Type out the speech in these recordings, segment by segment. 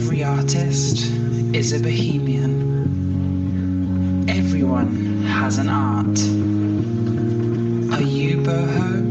Every artist is a bohemian. Everyone has an art. Are you boho?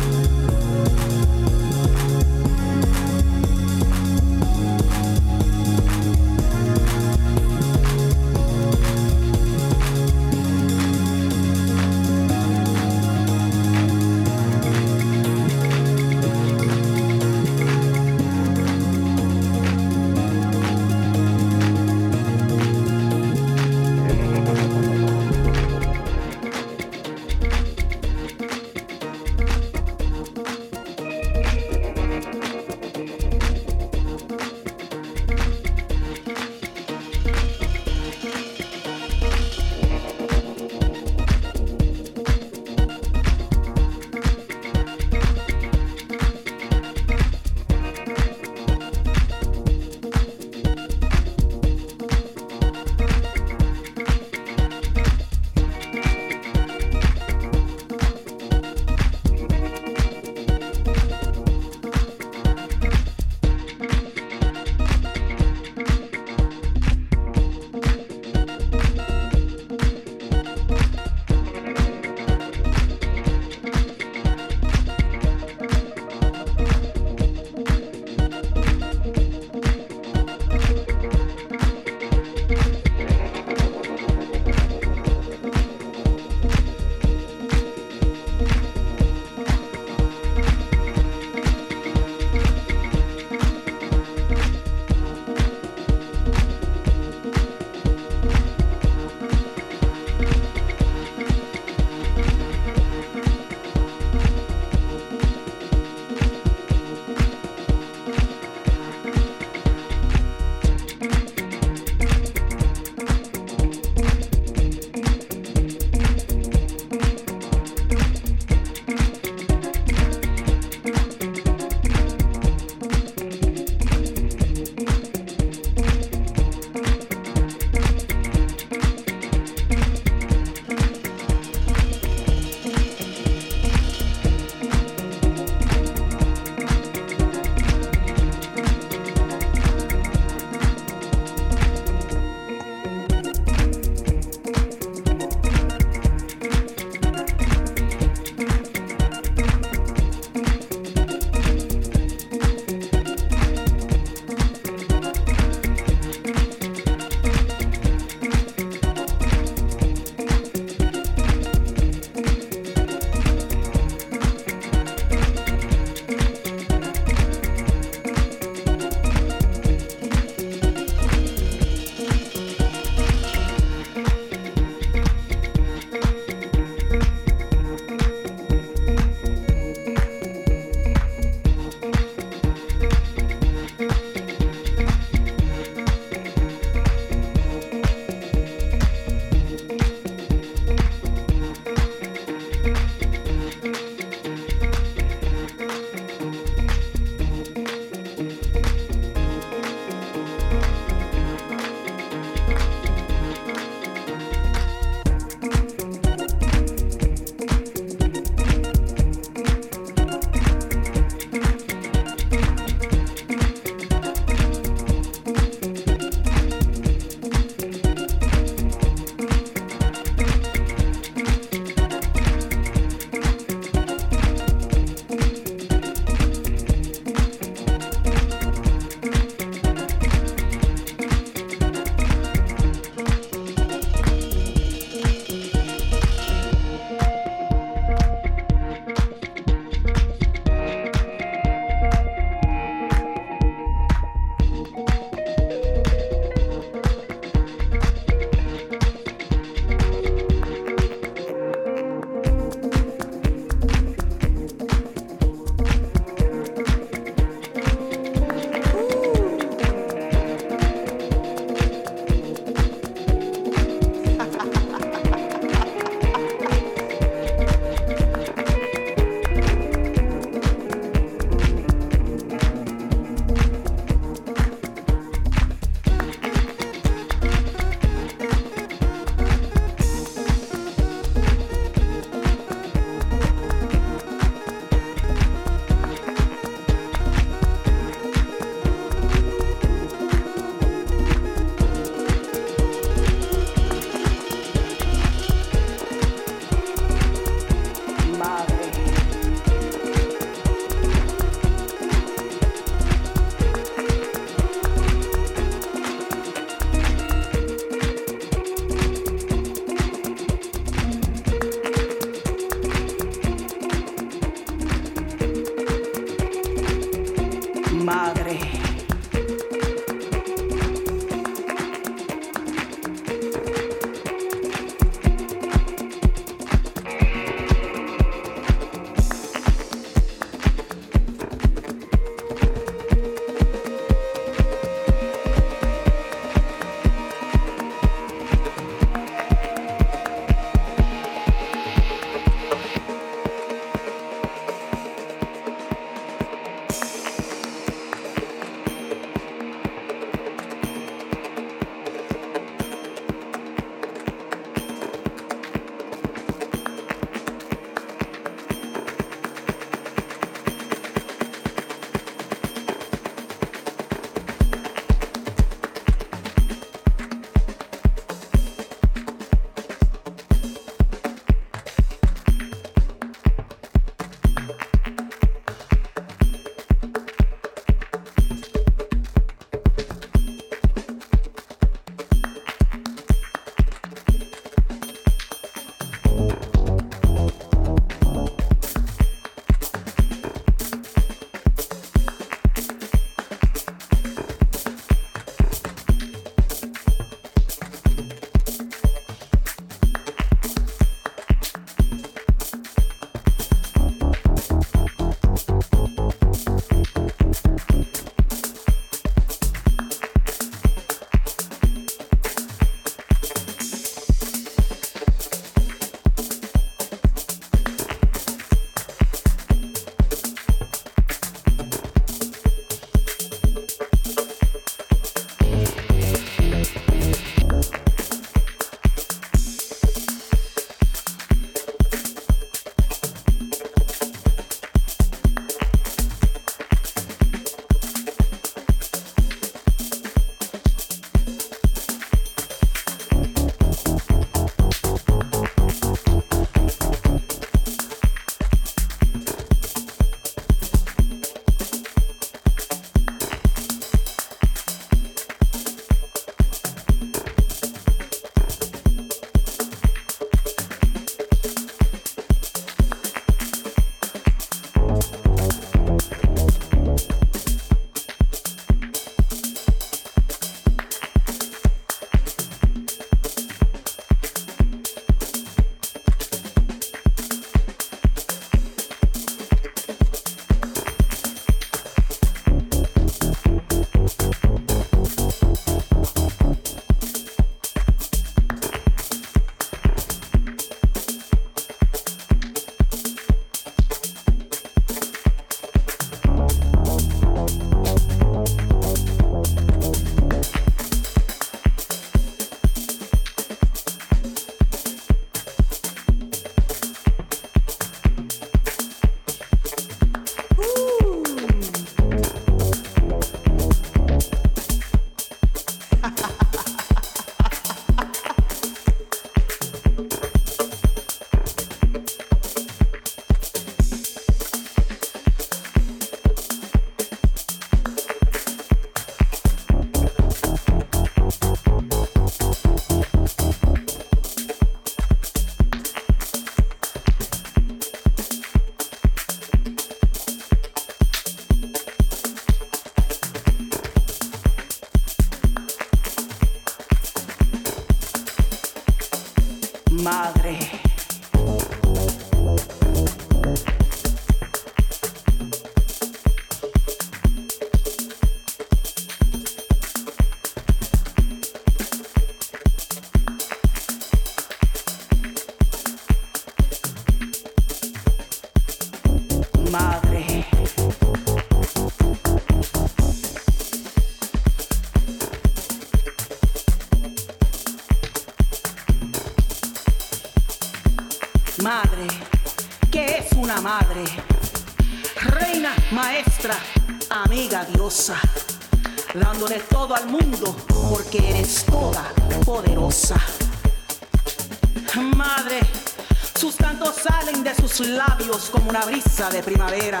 Como una brisa de primavera,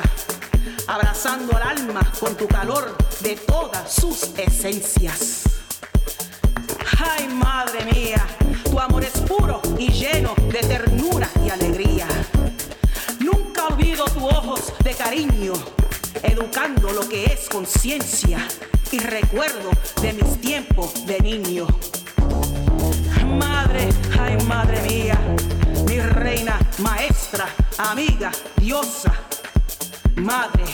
abrazando al alma con tu calor de todas sus esencias. Ay, madre mía, tu amor es puro y lleno de ternura y alegría. Nunca olvido tus ojos de cariño, educando lo que es conciencia y recuerdo de mis tiempos de niño. Madre, ay, madre mía, mi reina, maestra, amiga, diosa, madre,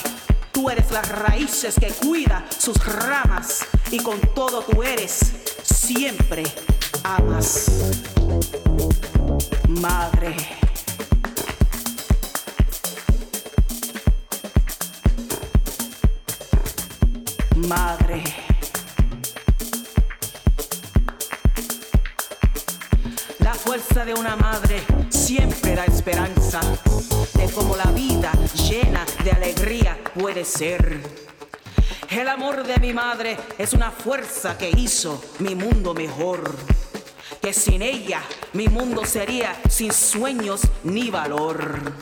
tú eres las raíces que cuida sus ramas y con todo tú eres, siempre amas. Madre. Madre. La fuerza de una madre siempre da esperanza de cómo la vida llena de alegría puede ser. El amor de mi madre es una fuerza que hizo mi mundo mejor. Que sin ella mi mundo sería sin sueños ni valor.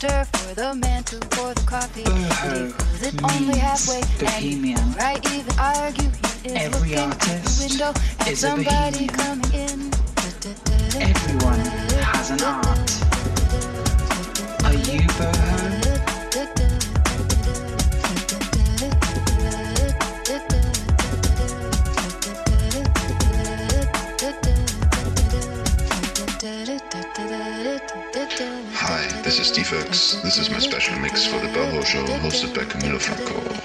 Counter for the man to pour the coffee. Uh, boho Fills it only halfway, bohemian. and I even argue, he is Every looking out the artist window at somebody bohemian. coming in. Everyone has an art. Are you boho? This is Steve. This is my special mix for the Boho Show hosted by Camilo Franco.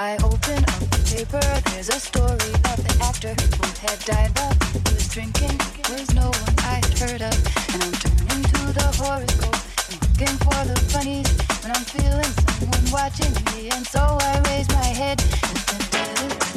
I open up the paper, there's a story about the actor who had died while he was drinking. Was no one I had heard of, and I'm turning to the horoscope and looking for the funnies when I'm feeling someone watching me, and so I raise my head. And There's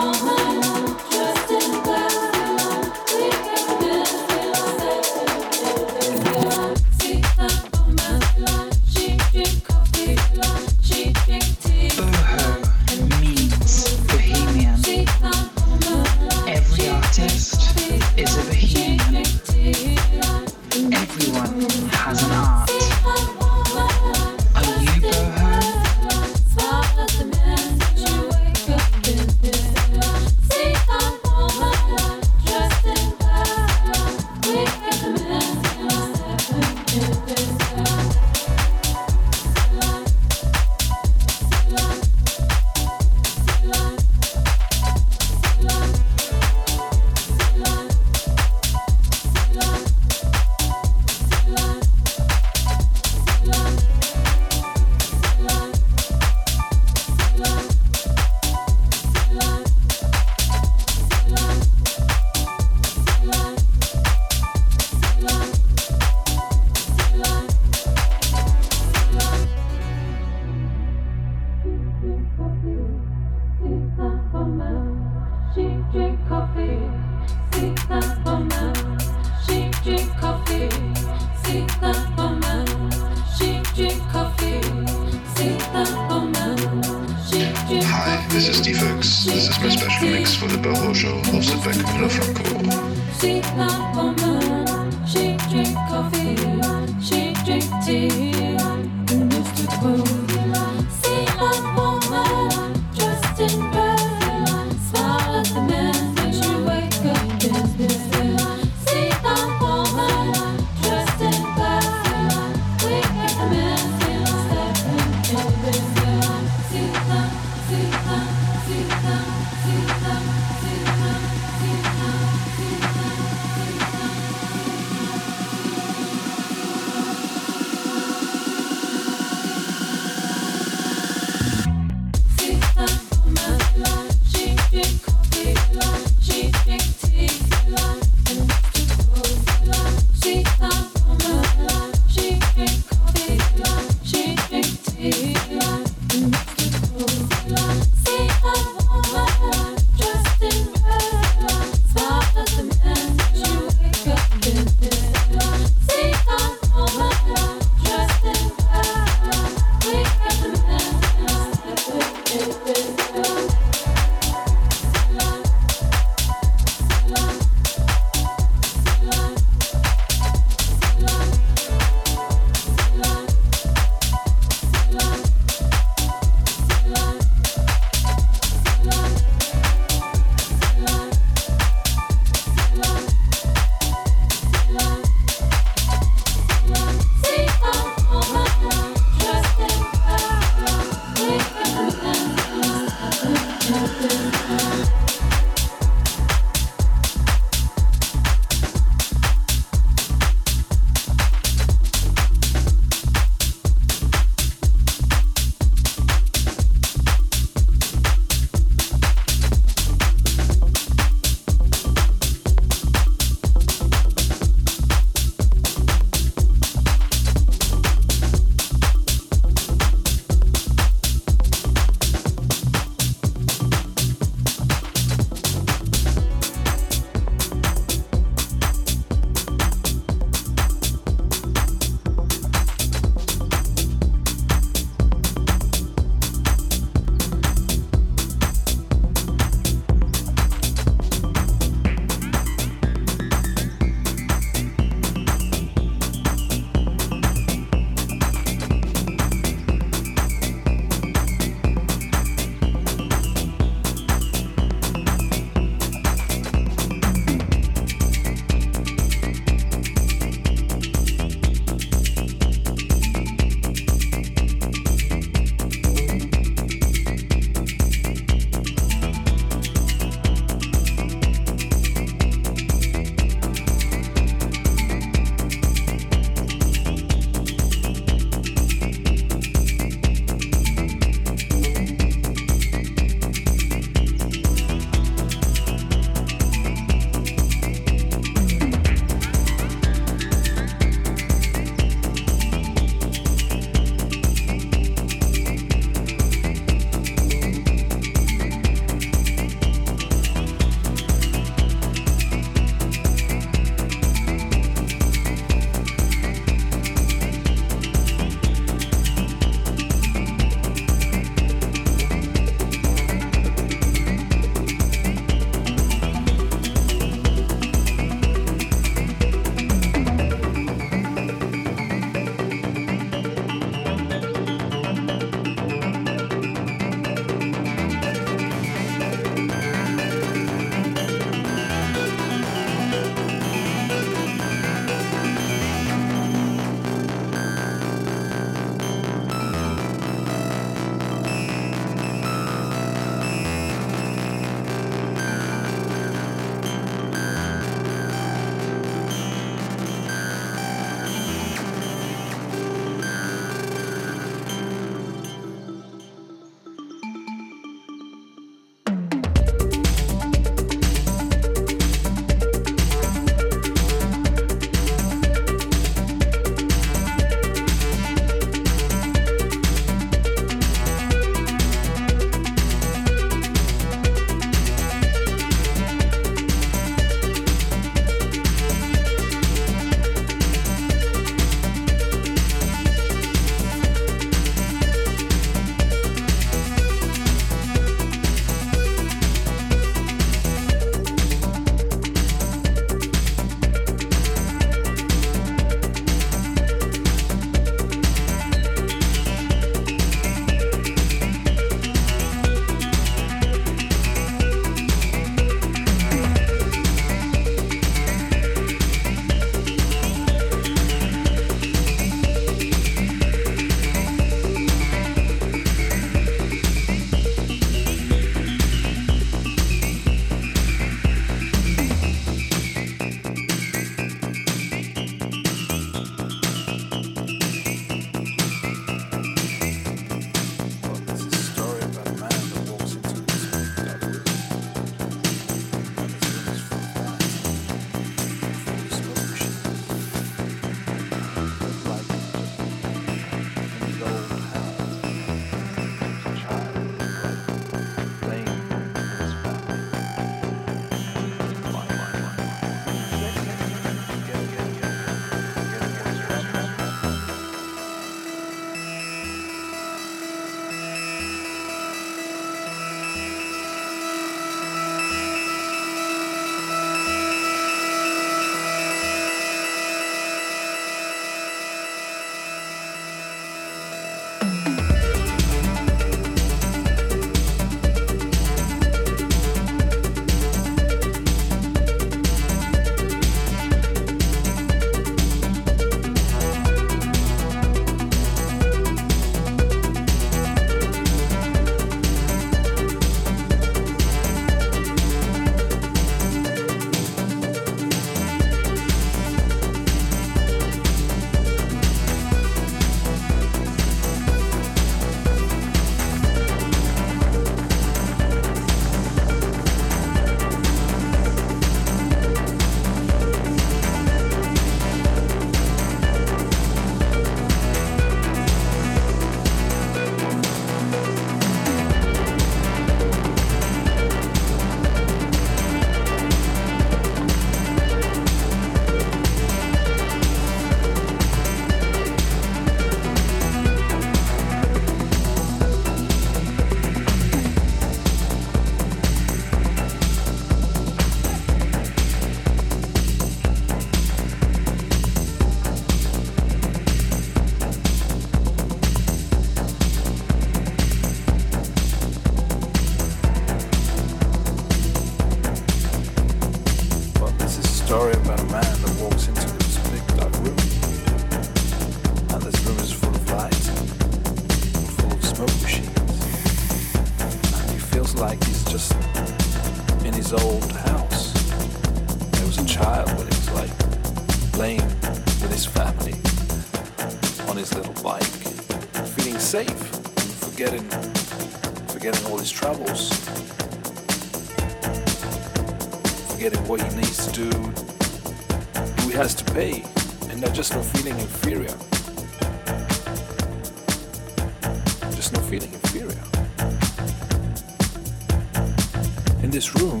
this room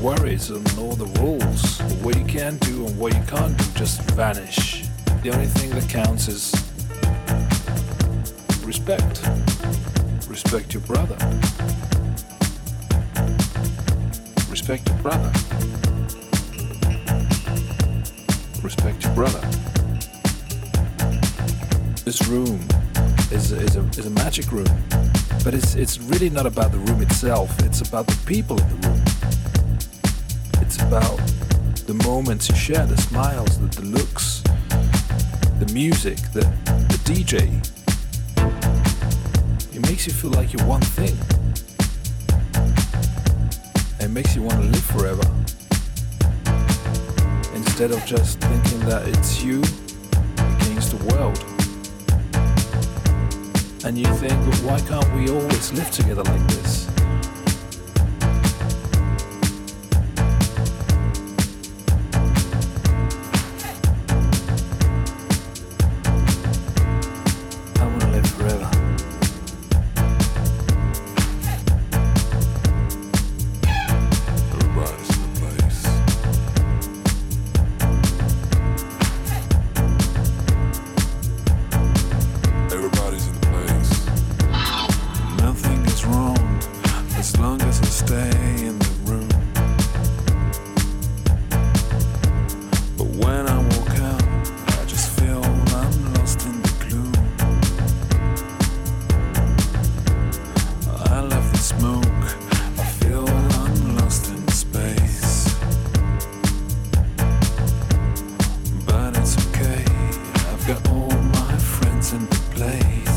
worries and all the rules, what you can do and what you can't do just vanish. The only thing that counts is respect. Respect your brother. Respect your brother. Respect your brother. This room is, is, a, is a magic room. But it's, it's really not about the room itself, it's about the people in the room. It's about the moments you share, the smiles, the, the looks, the music, the, the DJ. It makes you feel like you're one thing. It makes you want to live forever. Instead of just thinking that it's you against the world and you think, well, why can't we always live together like this? play.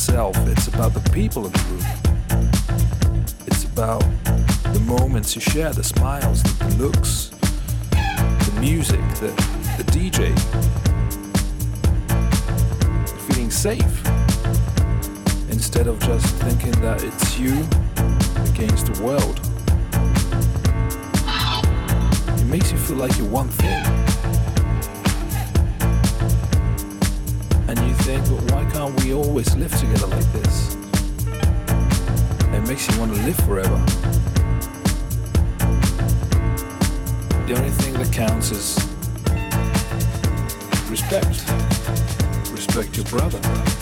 Itself. It's about the people in the room. It's about the moments you share, the smiles, the looks, the music, the the DJ. Feeling safe instead of just thinking that it's you against the world. It makes you feel like you're one thing. We always live together like this? It makes you want to live forever. The only thing that counts is respect. Respect your brother.